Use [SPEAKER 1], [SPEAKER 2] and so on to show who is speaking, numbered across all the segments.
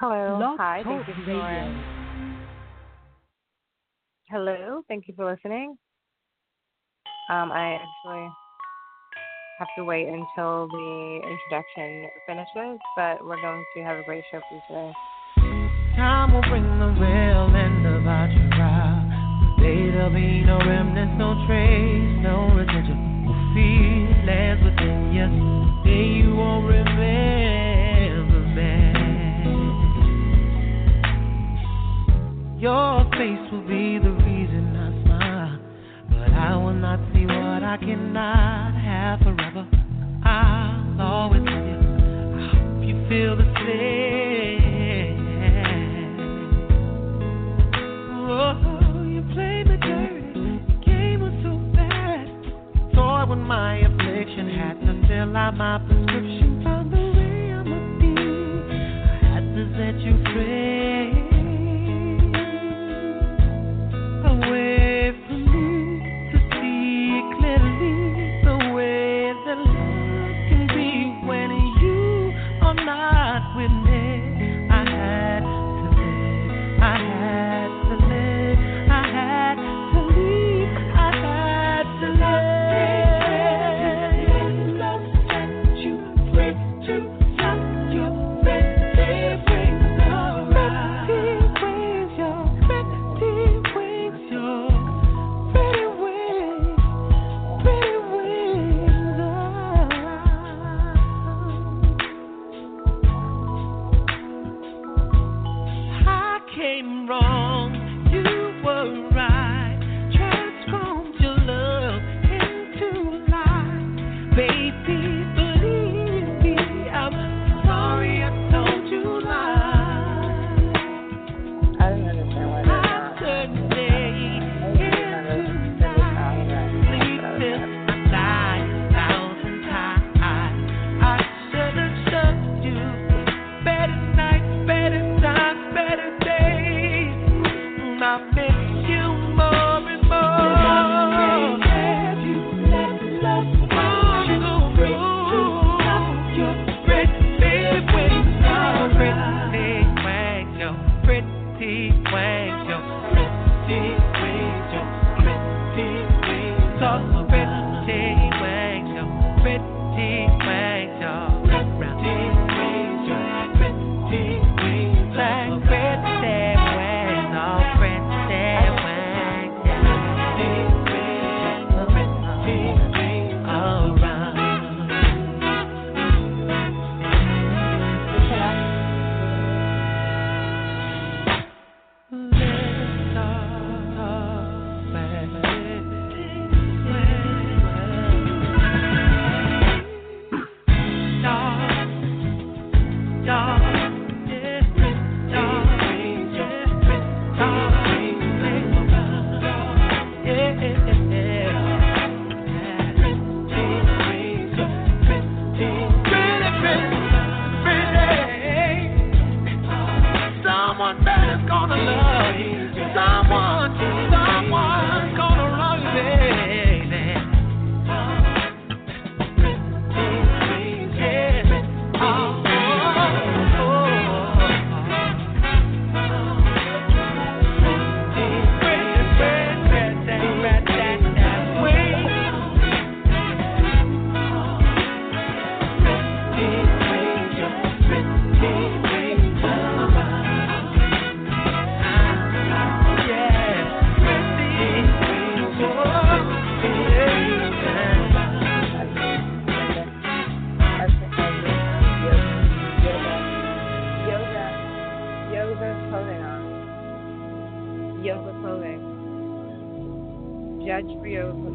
[SPEAKER 1] Hello. Hi.
[SPEAKER 2] Talk
[SPEAKER 1] Thank you for.
[SPEAKER 2] Radio.
[SPEAKER 1] Hello. Thank you for listening. Um, I actually have to wait until the introduction finishes, but we're going to have a great show for you today.
[SPEAKER 3] Time will bring the real end of our trial. Today there'll be no remnants, no trace, no residual feelings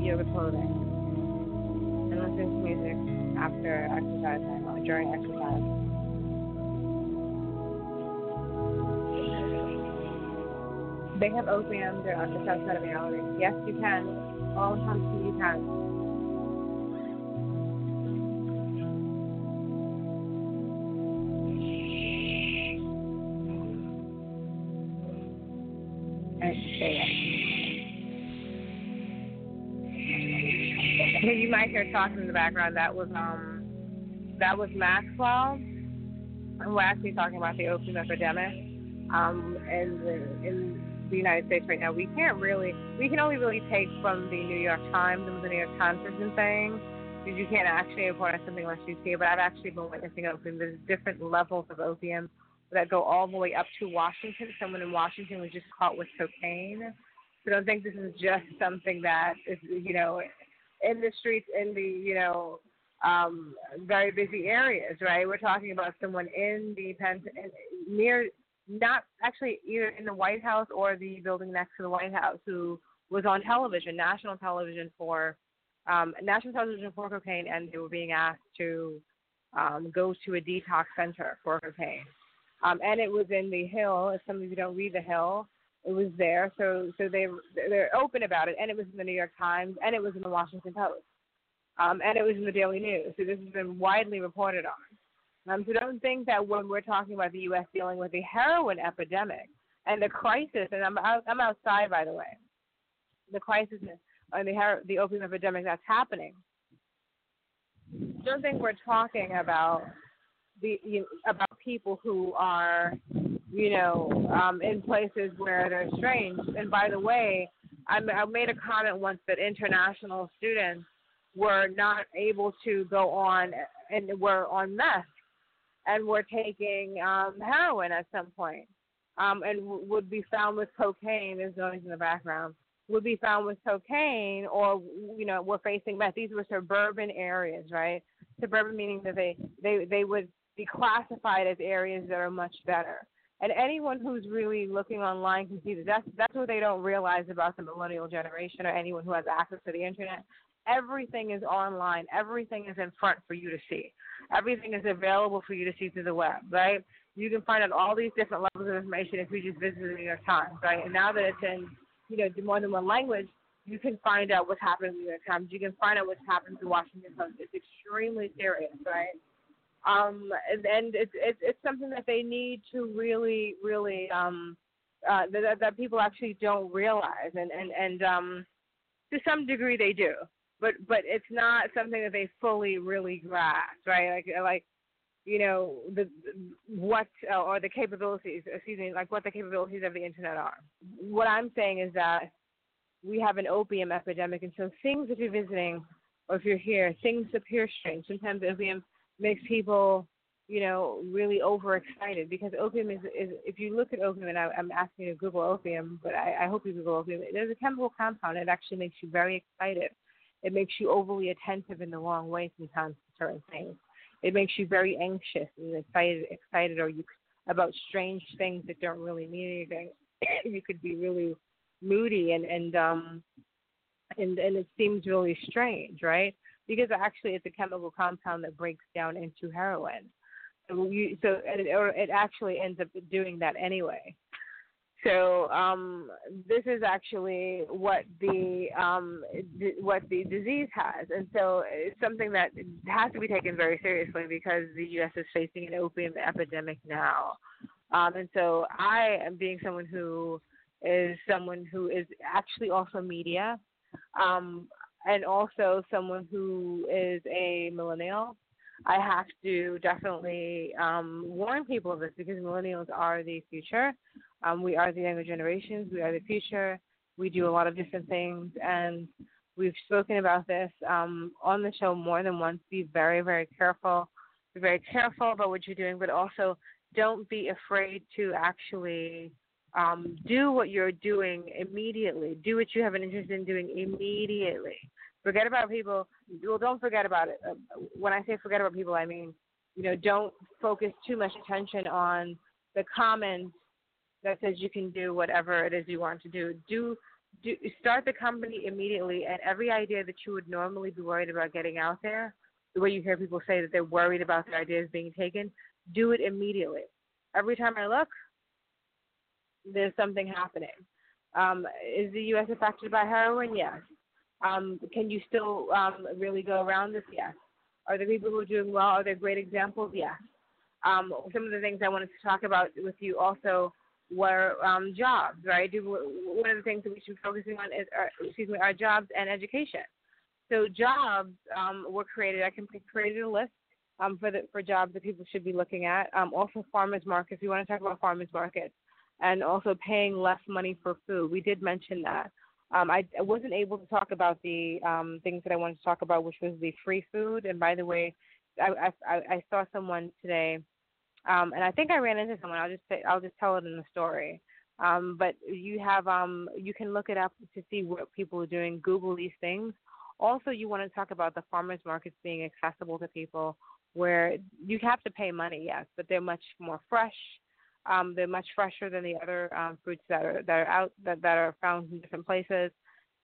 [SPEAKER 3] feel the
[SPEAKER 1] clothing and listen to music after exercise or during exercise. They have opium, they're on the south side of reality. Yes, you can. All the time you can. Talking in the background. That was um, that was Maxwell. We're actually talking about the opium epidemic um, in the in the United States right now. We can't really, we can only really take from the New York Times and the New York Times been saying because you can't actually report on something unless you see it. But I've actually been witnessing opium. There's different levels of opium that go all the way up to Washington. Someone in Washington was just caught with cocaine. So don't think this is just something that is, you know, in the streets in the, you know, um, very busy areas, right? We're talking about someone in the Penn, near, not actually either in the White House or the building next to the White House, who was on television, national television for um, national television for cocaine, and they were being asked to um, go to a detox center for cocaine. Um, and it was in the Hill. If some of you don't read the Hill, it was there. So so they they're open about it, and it was in the New York Times, and it was in the Washington Post, um, and it was in the Daily News. So this has been widely reported on. Um, so don't think that when we're talking about the U.S. dealing with the heroin epidemic and the crisis, and I'm out, I'm outside by the way, the crisis and the her- the opium epidemic that's happening. Don't think we're talking about the you about people who are, you know, um, in places where they're strange. And by the way, I, I made a comment once that international students were not able to go on and were on meth and were taking um, heroin at some point, um, and w- would be found with cocaine. There's noise in the background. Would be found with cocaine, or you know, were facing meth. These were suburban areas, right? Suburban meaning that they they they would be classified as areas that are much better. And anyone who's really looking online can see that that's that's what they don't realize about the millennial generation or anyone who has access to the internet. Everything is online. Everything is in front for you to see. Everything is available for you to see through the web, right? You can find out all these different levels of information if you just visit the New York Times, right? And now that it's in, you know, more than one language, you can find out what's happening in the New York Times. You can find out what's happening the Washington Post. It's extremely serious, right? Um, and, and it's, it's something that they need to really really um, uh, that that people actually don't realize, and and and um, to some degree they do, but but it's not something that they fully really grasp, right? Like like you know the what uh, or the capabilities, excuse me, like what the capabilities of the internet are. What I'm saying is that we have an opium epidemic, and so things if you're visiting or if you're here, things appear strange. Sometimes opium makes people, you know, really overexcited because opium is, is if you look at opium, and I, I'm asking you to Google opium, but I, I hope you Google opium. There's a chemical compound. It actually makes you very excited. It makes you overly attentive in the wrong way sometimes to certain things. It makes you very anxious and excited, excited, or you about strange things that don't really mean anything. you could be really moody and and um and and it seems really strange, right? Because actually it's a chemical compound that breaks down into heroin. So you so it, or it actually ends up doing that anyway. So um, this is actually what the um, d- what the disease has, and so it's something that has to be taken very seriously because the U.S. is facing an opium epidemic now. Um, and so I am being someone who is someone who is actually also media. Um, and also someone who is a millennial, I have to definitely um, warn people of this because millennials are the future. Um, we are the younger generations. We are the future. We do a lot of different things, and we've spoken about this um, on the show more than once. Be very, very careful. Be very careful about what you're doing, but also don't be afraid to actually um, do what you're doing immediately. Do what you have an interest in doing immediately. Forget about people. Well, don't forget about it. Uh, when I say forget about people, I mean, you know, don't focus too much attention on the comments that says you can do whatever it is you want to do. Do do start the company immediately, and every idea that you would normally be worried about getting out there, the way you hear people say that they're worried about their ideas being taken, do it immediately. Every time I look, there's something happening. Um, is the U.S. affected by heroin? Yes. Um, can you still um, really go around this? Yes. Are there people who are doing well? Are there great examples? Yes. Um, some of the things I wanted to talk about with you also were um, jobs, right? One of the things that we should be focusing on is, our, excuse me, our jobs and education. So jobs um, were created. I can created a list um, for the for jobs that people should be looking at. Um, also, farmers markets. We want to talk about farmers markets, and also paying less money for food. We did mention that. Um, I, I wasn't able to talk about the um, things that I wanted to talk about, which was the free food. And by the way, I, I, I saw someone today um, and I think I ran into someone. I'll just say, I'll just tell it in the story. Um, but you have um, you can look it up to see what people are doing. Google these things. Also, you want to talk about the farmers markets being accessible to people, where you have to pay money, yes, but they're much more fresh. Um, they're much fresher than the other um, fruits that are that are out that, that are found in different places,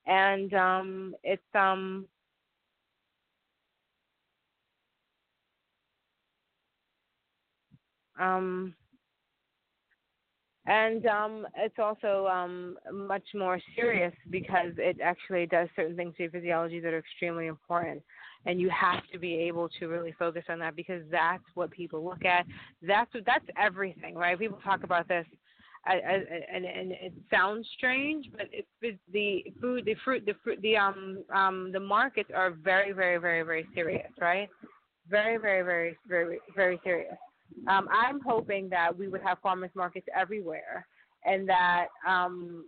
[SPEAKER 1] and um, it's um, Um, and um, it's also um, much more serious because it actually does certain things to your physiology that are extremely important. And you have to be able to really focus on that because that's what people look at. That's what, that's everything, right? People talk about this, and, and, it sounds strange, but it's, it's the food, the fruit, the fruit, the um um the markets are very, very, very, very serious, right? Very, very, very, very, very serious. Um, I'm hoping that we would have farmers markets everywhere, and that um,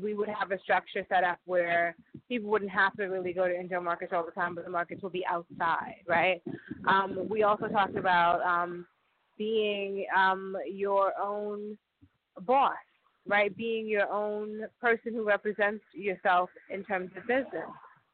[SPEAKER 1] we would have a structure set up where people wouldn't have to really go to indoor markets all the time, but the markets will be outside, right? Um, we also talked about um, being um, your own boss, right? Being your own person who represents yourself in terms of business.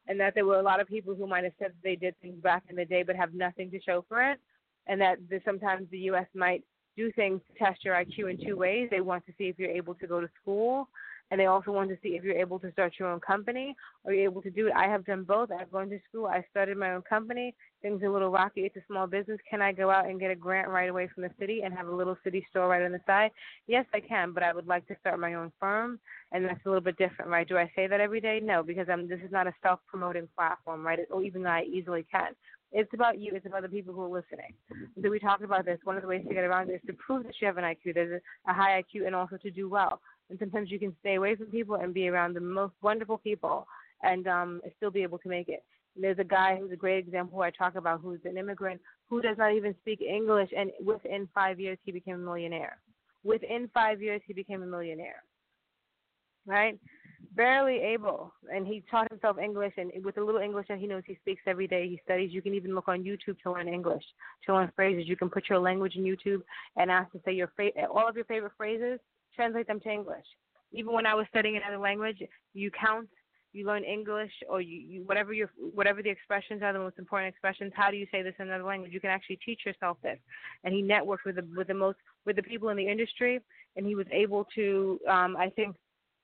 [SPEAKER 1] And that there were a lot of people who might have said they did things back in the day but have nothing to show for it and that the, sometimes the U.S. might do things to test your IQ in two ways. They want to see if you're able to go to school, and they also want to see if you're able to start your own company Are you're able to do it. I have done both. I've gone to school. I started my own company. Things are a little rocky. It's a small business. Can I go out and get a grant right away from the city and have a little city store right on the side? Yes, I can, but I would like to start my own firm, and that's a little bit different, right? Do I say that every day? No, because I'm, this is not a self-promoting platform, right? Or oh, even though I easily can. It's about you. It's about the people who are listening. So we talked about this. One of the ways to get around it is to prove that you have an IQ. There's a, high IQ, and also to do well. And sometimes you can stay away from people and be around the most wonderful people, and um, still be able to make it. There's a guy who's a great example who I talk about, who's an immigrant who does not even speak English, and within five years he became a millionaire. Within five years he became a millionaire. Right? Barely able, and he taught himself English, and with the little English that he knows, he speaks every day. He studies. You can even look on YouTube to learn English, to learn phrases. You can put your language in YouTube and ask to say your fa- all of your favorite phrases, translate them to English. Even when I was studying another language, you count, you learn English, or you, you whatever your whatever the expressions are, the most important expressions. How do you say this in another language? You can actually teach yourself this. And he networked with the with the most with the people in the industry, and he was able to, um, I think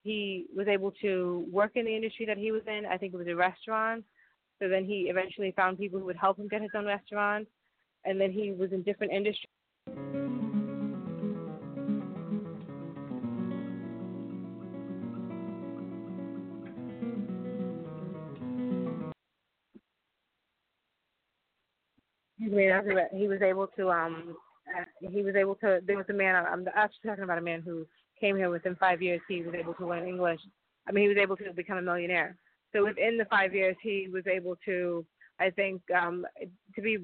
[SPEAKER 1] he was able to work in the industry that he was in. I think it was a restaurant. So then he eventually found people who would help him get his own restaurant. And then he was in different industries. he was able to um he was able to there was a man I'm actually talking about a man who came here within five years, he was able to learn English. I mean, he was able to become a millionaire. So within the five years, he was able to, I think, um, to be.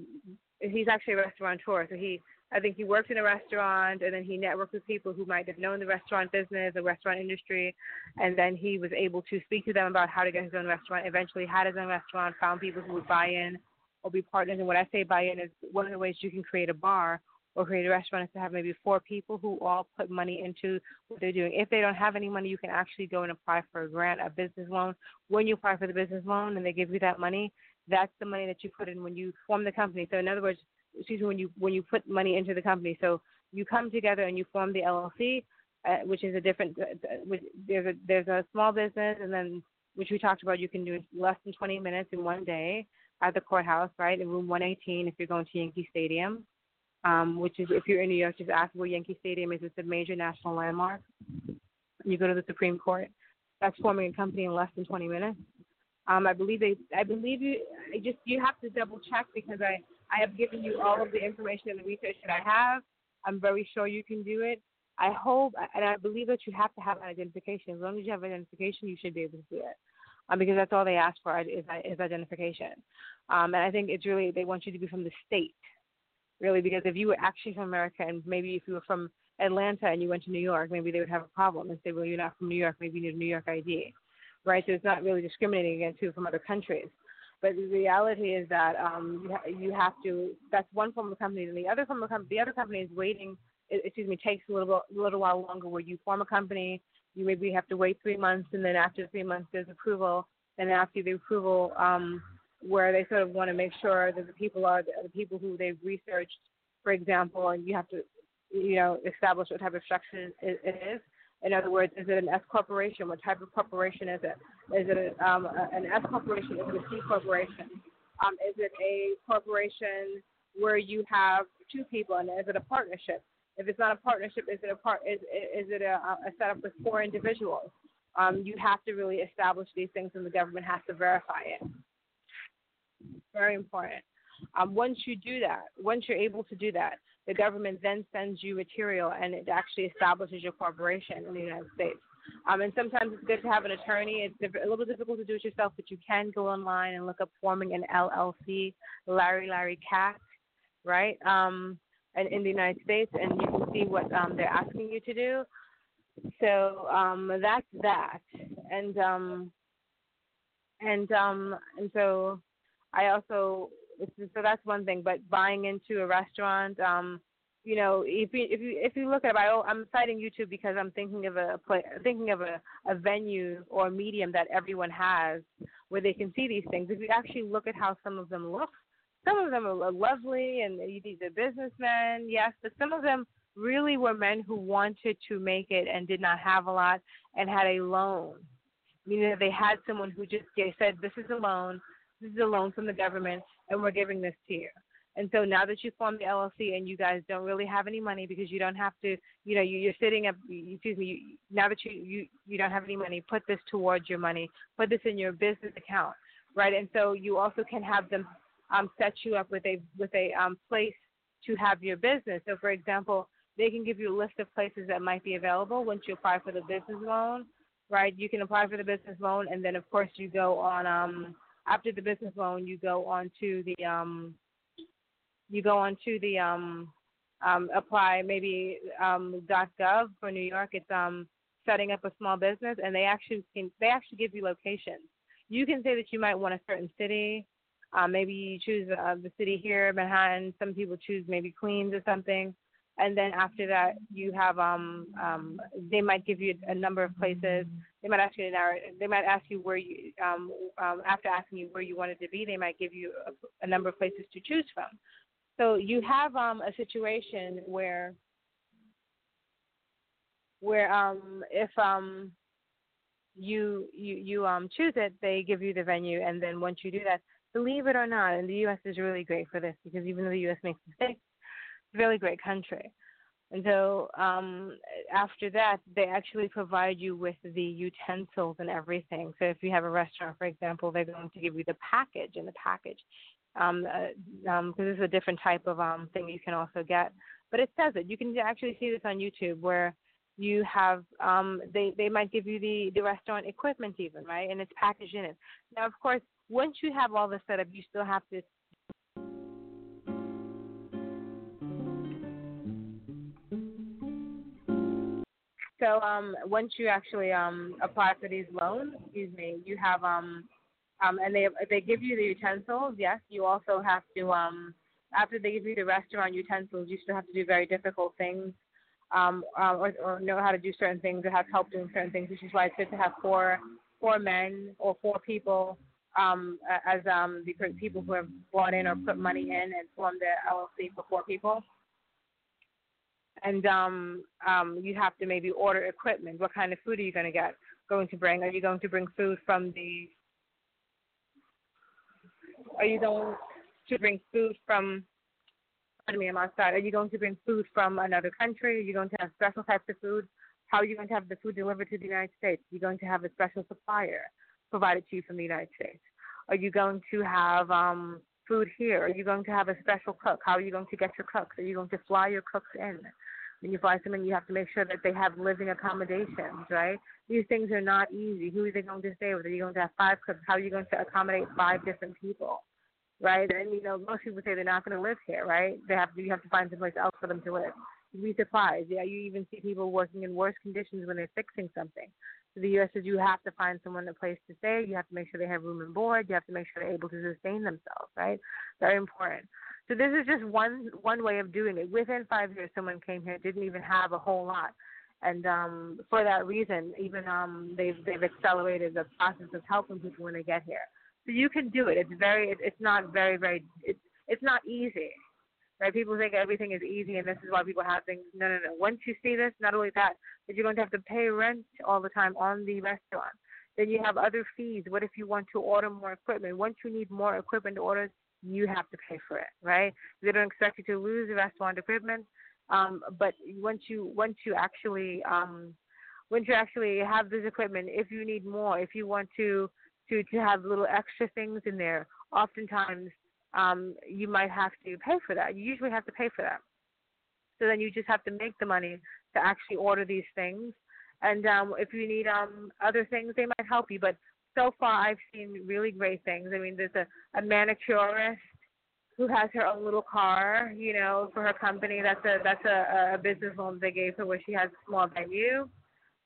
[SPEAKER 1] He's actually a restaurateur, so he. I think he worked in a restaurant, and then he networked with people who might have known the restaurant business, the restaurant industry, and then he was able to speak to them about how to get his own restaurant. Eventually, had his own restaurant, found people who would buy in or be partners. And what I say buy in, is one of the ways you can create a bar or create a restaurant to have maybe four people who all put money into what they're doing. If they don't have any money, you can actually go and apply for a grant, a business loan. When you apply for the business loan and they give you that money, that's the money that you put in when you form the company. So in other words, excuse me, when you when you put money into the company. So you come together and you form the LLC, uh, which is a different. Uh, which, there's a there's a small business, and then which we talked about. You can do less than 20 minutes in one day at the courthouse, right, in room 118 if you're going to Yankee Stadium um, which is if you're in New York, just ask where Yankee Stadium is. It's a major national landmark. You go to the Supreme Court. That's forming a company in less than 20 minutes. Um, I believe they. I believe you. I just you have to double check because I I have given you all of the information and the research that I have. I'm very sure you can do it. I hope and I believe that you have to have identification. As long as you have identification, you should be able to do it. Um, because that's all they ask for is, is identification. Um, and I think it's really they want you to be from the state, really, because if you were actually from America and maybe if you were from Atlanta and you went to New York, maybe they would have a problem and say, well, you're not from New York, maybe you need a New York ID, right? So it's not really discriminating against people from other countries. But the reality is that um, you, ha- you have to. That's one form of company, and the other form of company, the other company is waiting. Excuse me, takes a little a little while longer. Where you form a company, you maybe have to wait three months, and then after three months, there's approval. And after the approval, um, where they sort of want to make sure that the people are the people who they've researched, for example, and you have to you know, establish what type of structure it, it is. In other words, is it an S corporation? What type of corporation is it? Is it a, um, an S corporation? Is it a C corporation? Um, is it a corporation where you have two people, and is it a partnership? If it's not a partnership, is it a part? Is, is it a, a setup with four individuals? Um, you have to really establish these things, and the government has to verify it. Very important. Um, once you do that, once you're able to do that, the government then sends you material and it actually establishes your corporation in the United States. Um, and sometimes it's good to have an attorney. It's a little difficult to do it yourself, but you can go online and look up forming an LLC, Larry Larry Cat, right? Um, and in the United States, and you can see what um, they're asking you to do. So um, that's that, and um, and um, and so I also so that's one thing. But buying into a restaurant, um, you know, if you if you if you look at it, I'm citing YouTube because I'm thinking of a play, thinking of a, a venue or a medium that everyone has where they can see these things. If you actually look at how some of them look, some of them are lovely and these are businessmen, yes, but some of them really were men who wanted to make it and did not have a lot and had a loan. Meaning that they had someone who just they said, This is a loan, this is a loan from the government and we're giving this to you. And so now that you formed the LLC and you guys don't really have any money because you don't have to, you know, you, are sitting up. Excuse me. You, now that you you you don't have any money, put this towards your money. Put this in your business account, right? And so you also can have them um, set you up with a with a um, place to have your business. So, for example, they can give you a list of places that might be available once you apply for the business loan, right? You can apply for the business loan, and then of course you go on. Um, after the business loan, you go on to the um, you go on to the um, um, apply maybe um, .gov for New York. It's um, setting up a small business, and they actually can, they actually give you locations. You can say that you might want a certain city. Uh, maybe you choose uh, the city here, Manhattan. Some people choose maybe Queens or something and then after that you have um um they might give you a number of places. They might ask you an hour they might ask you where you um um after asking you where you wanted to be they might give you a, a number of places to choose from. So you have um a situation where where um if um you you you um choose it they give you the venue. And then once you do that believe it or not and the us is really great for this because even though the us makes mistakes really great country. And so um, after that, they actually provide you with the utensils and everything. So if you have a restaurant, for example, they're going to give you the package and the package um, uh, um, this is a different type of um, thing you can also get. But it says it. You can actually see this on YouTube where you have um, they they might give you the the restaurant equipment even right, and it's packaged in it. Now, of course, once you have all this set up, you still have to So um, once you actually um, apply for these loans, excuse me, you have um, um, and they they give you the utensils. Yes, you also have to um, after they give you the restaurant utensils, you still have to do very difficult things, um, uh, or, or know how to do certain things or have help doing certain things. Which is why it's good to have four four men or four people um, as um, the people who have bought in or put money in and formed the LLC for four people and um, um, you have to maybe order equipment. What kind of food are you going to get? Going to bring? Are you going to bring food from the? Are you going to bring food from pardon me, I'm outside. Are you going to bring food from another country? Are you going to have special types of food? How are you going to have the food delivered to the United States? Are you going to have a special supplier provided to you from the United States? Are you going to have um, food here? Are you going to have a special cook? How are you going to get your cooks? Are you going to fly your cooks in? When you fly someone, you have to make sure that they have living accommodations, right? These things are not easy. Who are they going to stay with? Are you going to have five cooks? How are you going to accommodate five different people? right? And you know, most people say they're not going to live here, right? They have to, you have to find someplace else for them to live. You'd be. Yeah, you even see people working in worse conditions when they're fixing something. The U.S. says you have to find someone a place to stay. You have to make sure they have room and board. You have to make sure they're able to sustain themselves, right? Very important. So this is just one one way of doing it. Within five years, someone came here didn't even have a whole lot, and um, for that reason, even um, they've they've accelerated the process of helping people when they get here. So you can do it. It's very. It, it's not very very. It's it's not easy, right? People think everything is easy, and this is why people have things. No, no, no. Once you see this, not only that, but you're going to have to pay rent all the time on the restaurant. Then you have other fees. What if you want to order more equipment? Once you need more equipment to order, you have to pay for it, right? They don't expect you to lose the restaurant equipment, um, but once you once you actually um, once you actually have this equipment, if you need more, if you want to to to have little extra things in there. Oftentimes, um, you might have to pay for that. You usually have to pay for that. So then you just have to make the money to actually order these things. And um, if you need um, other things, they might help you. But so far, I've seen really great things. I mean, there's a, a manicurist who has her own little car, you know, for her company. That's a that's a, a business loan they gave her where she has a small venue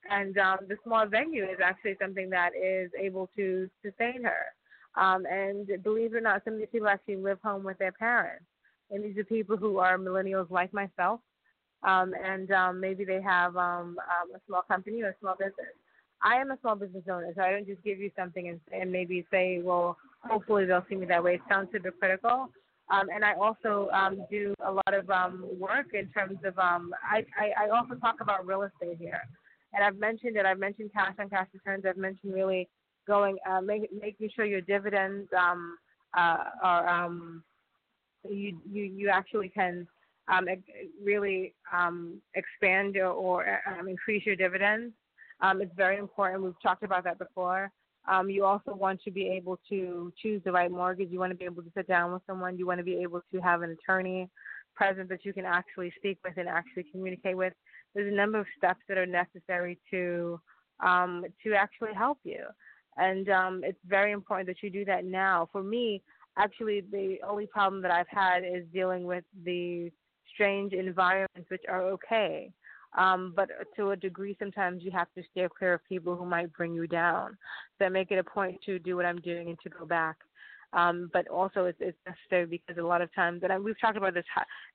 [SPEAKER 1] and um, the small venue is actually something that is able to sustain her. Um, and believe it or not, some of these people actually live home with their parents. And these are people who are millennials like myself, um, and um, maybe they have um, um, a small company or a small business. I am a small business owner, so I don't just give you something and, and maybe say, well, hopefully they'll see me that way. It sounds hypocritical. Um, and I also um, do a lot of um, work in terms of um, I, I, I also talk about real estate here and I've mentioned it. I've mentioned cash on cash returns. I've mentioned really going, uh, make, making sure your dividends um, uh, are um, you you you actually can um, really um, expand or, or um, increase your dividends. Um, it's very important. We've talked about that before. Um, you also want to be able to choose the right mortgage. You want to be able to sit down with someone. You want to be able to have an attorney present that you can actually speak with and actually communicate with there's a number of steps that are necessary to um, to actually help you, and um, it's very important that you do that now. For me, actually, the only problem that I've had is dealing with the strange environments, which are okay. Um, but to a degree, sometimes you have to steer clear of people who might bring you down. So I make it a point to do what I'm doing and to go back. Um, but also, it's, it's necessary because a lot of times, and I, we've talked about this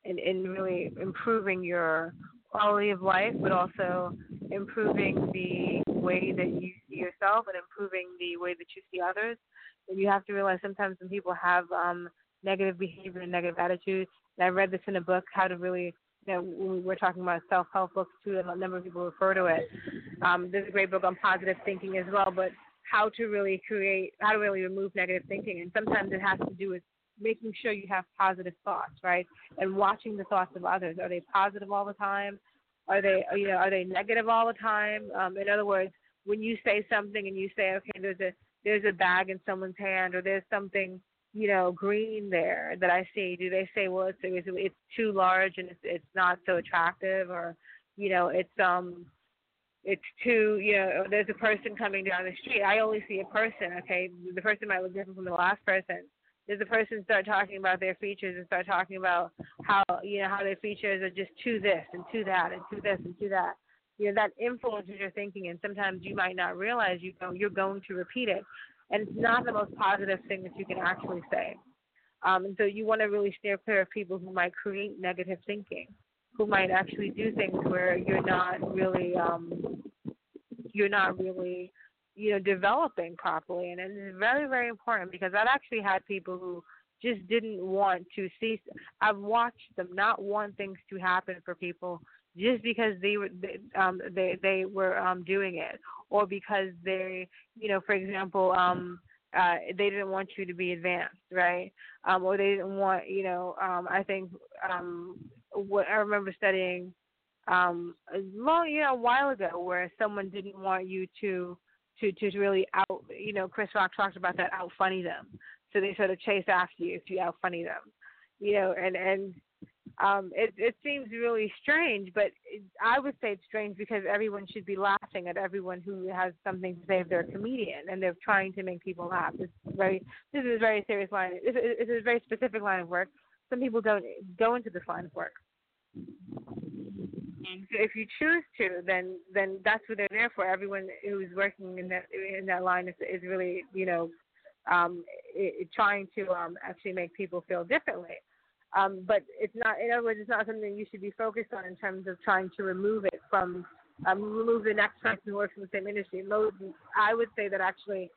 [SPEAKER 1] in, in really improving your quality of life, but also improving the way that you see yourself and improving the way that you see others. And you have to realize sometimes when people have um, negative behavior and negative attitude, and I read this in a book, how to really, you know, we're talking about self-help books too, and a number of people refer to it. Um, there's a great book on positive thinking as well, but how to really create, how to really remove negative thinking. And sometimes it has to do with making sure you have positive thoughts, right? And watching the thoughts of others. Are they positive all the time? Are they, you know, are they negative all the time? Um, in other words, when you say something and you say, okay, there's a there's a bag in someone's hand, or there's something, you know, green there that I see. Do they say, well, it's it's, it's too large and it's it's not so attractive, or, you know, it's um it's too, you know, there's a person coming down the street. I only see a person, okay? The person might look different from the last person does the person start talking about their features and start talking about how you know how their features are just to this and to that and to this and to that. You know that influences your thinking and sometimes you might not realize you know you're going to repeat it. And it's not the most positive thing that you can actually say. Um, and so you want to really steer clear of people who might create negative thinking who might actually do things where you're not really um, you're not really you know, developing properly. And it's very, very important because I've actually had people who just didn't want to see. I've watched them not want things to happen for people just because they were they, um they they were um doing it or because they you know for example um uh, they didn't want you to be advanced, right? Um, or they didn't want, you know, um, I think um, what I remember studying um, long, you know, a while ago, where someone didn't want you to to to really out, you know, Chris Rock talked about that out funny them, so they sort of chase after you if you out funny them, you know, and and um, it it seems really strange, but it, I would say it's strange because everyone should be laughing at everyone who has something to say if they're a comedian and they're trying to make people laugh. It's very this is a very serious line. It's, it's a very specific line of work. Some people don't go into this line of work. And if you choose to, then then that's what they're there for. Everyone who's working in that in that line is is really you know um, it, trying to um, actually make people feel differently. Um, but it's not, in other words, it's not something you should be focused on in terms of trying to remove it from, um, remove the next person who works in the same industry. I would say that actually,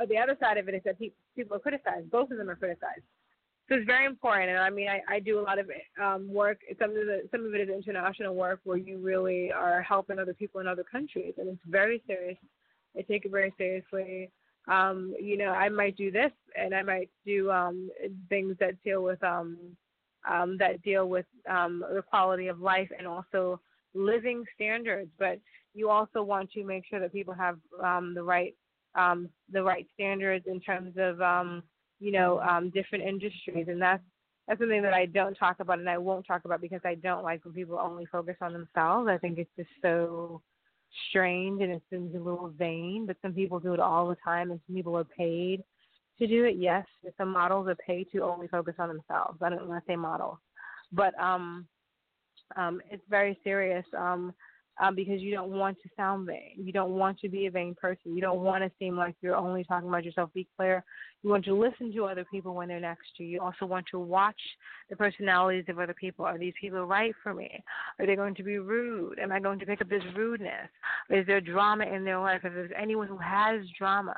[SPEAKER 1] uh, the other side of it is that people are criticized. Both of them are criticized. So it's very important. And I mean, I, I do a lot of um, work. Some of the, some of it is international work where you really are helping other people in other countries, and it's very serious. I take it very seriously um, you know, I might do this and I might do um, things that deal with um, um, that deal with um, the quality of life and also living standards. But you also want to make sure that people have um, the right um, the right standards in terms of um, you know um, different industries, and that's that's something that I don't talk about and I won't talk about because I don't like when people only focus on themselves. I think it's just so strange and it seems a little vain, but some people do it all the time and some people are paid to do it. Yes, some models are paid to only focus on themselves. I don't want to say models. But um um it's very serious. Um um, because you don't want to sound vain. You don't want to be a vain person. You don't want to seem like you're only talking about yourself. Be clear. You want to listen to other people when they're next to you. You also want to watch the personalities of other people. Are these people right for me? Are they going to be rude? Am I going to pick up this rudeness? Is there drama in their life? If there's anyone who has drama,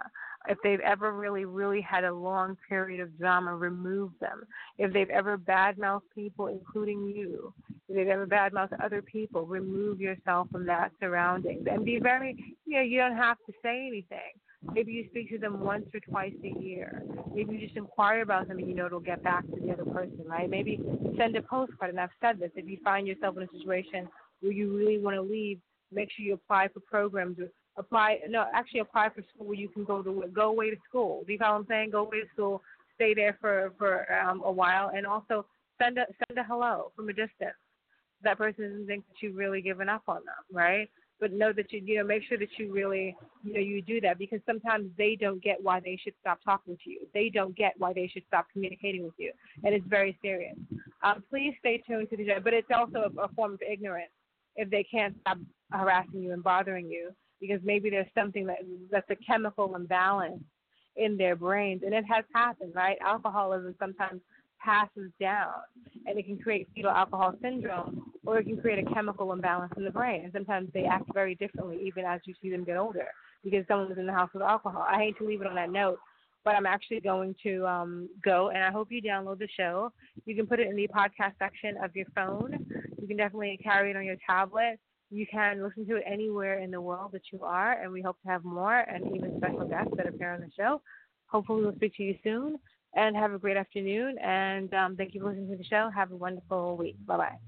[SPEAKER 1] if they've ever really, really had a long period of drama, remove them. If they've ever badmouthed people, including you, if they've ever badmouthed other people, remove yourself from that surroundings and be very, you know, you don't have to say anything. Maybe you speak to them once or twice a year. Maybe you just inquire about them and you know it'll get back to the other person, right? Maybe send a postcard. And I've said this if you find yourself in a situation where you really want to leave, make sure you apply for programs apply no actually apply for school you can go to go away to school. Do you follow what I'm saying? Go away to school, stay there for for um, a while, and also send a send a hello from a distance. That person doesn't think that you've really given up on them, right? But know that you you know make sure that you really you know you do that because sometimes they don't get why they should stop talking to you. They don't get why they should stop communicating with you, and it's very serious. Um, please stay tuned to the show, but it's also a, a form of ignorance if they can't stop harassing you and bothering you because maybe there's something that that's a chemical imbalance in their brains, and it has happened, right? Alcoholism sometimes passes down, and it can create fetal alcohol syndrome, or it can create a chemical imbalance in the brain. And sometimes they act very differently, even as you see them get older, because someone was in the house with alcohol. I hate to leave it on that note, but I'm actually going to um, go, and I hope you download the show. You can put it in the podcast section of your phone. You can definitely carry it on your tablet. You can listen to it anywhere in the world that you are, and we hope to have more and even special guests that appear on the show. Hopefully, we'll speak to you soon. And have a great afternoon. And um, thank you for listening to the show. Have a wonderful week. Bye bye.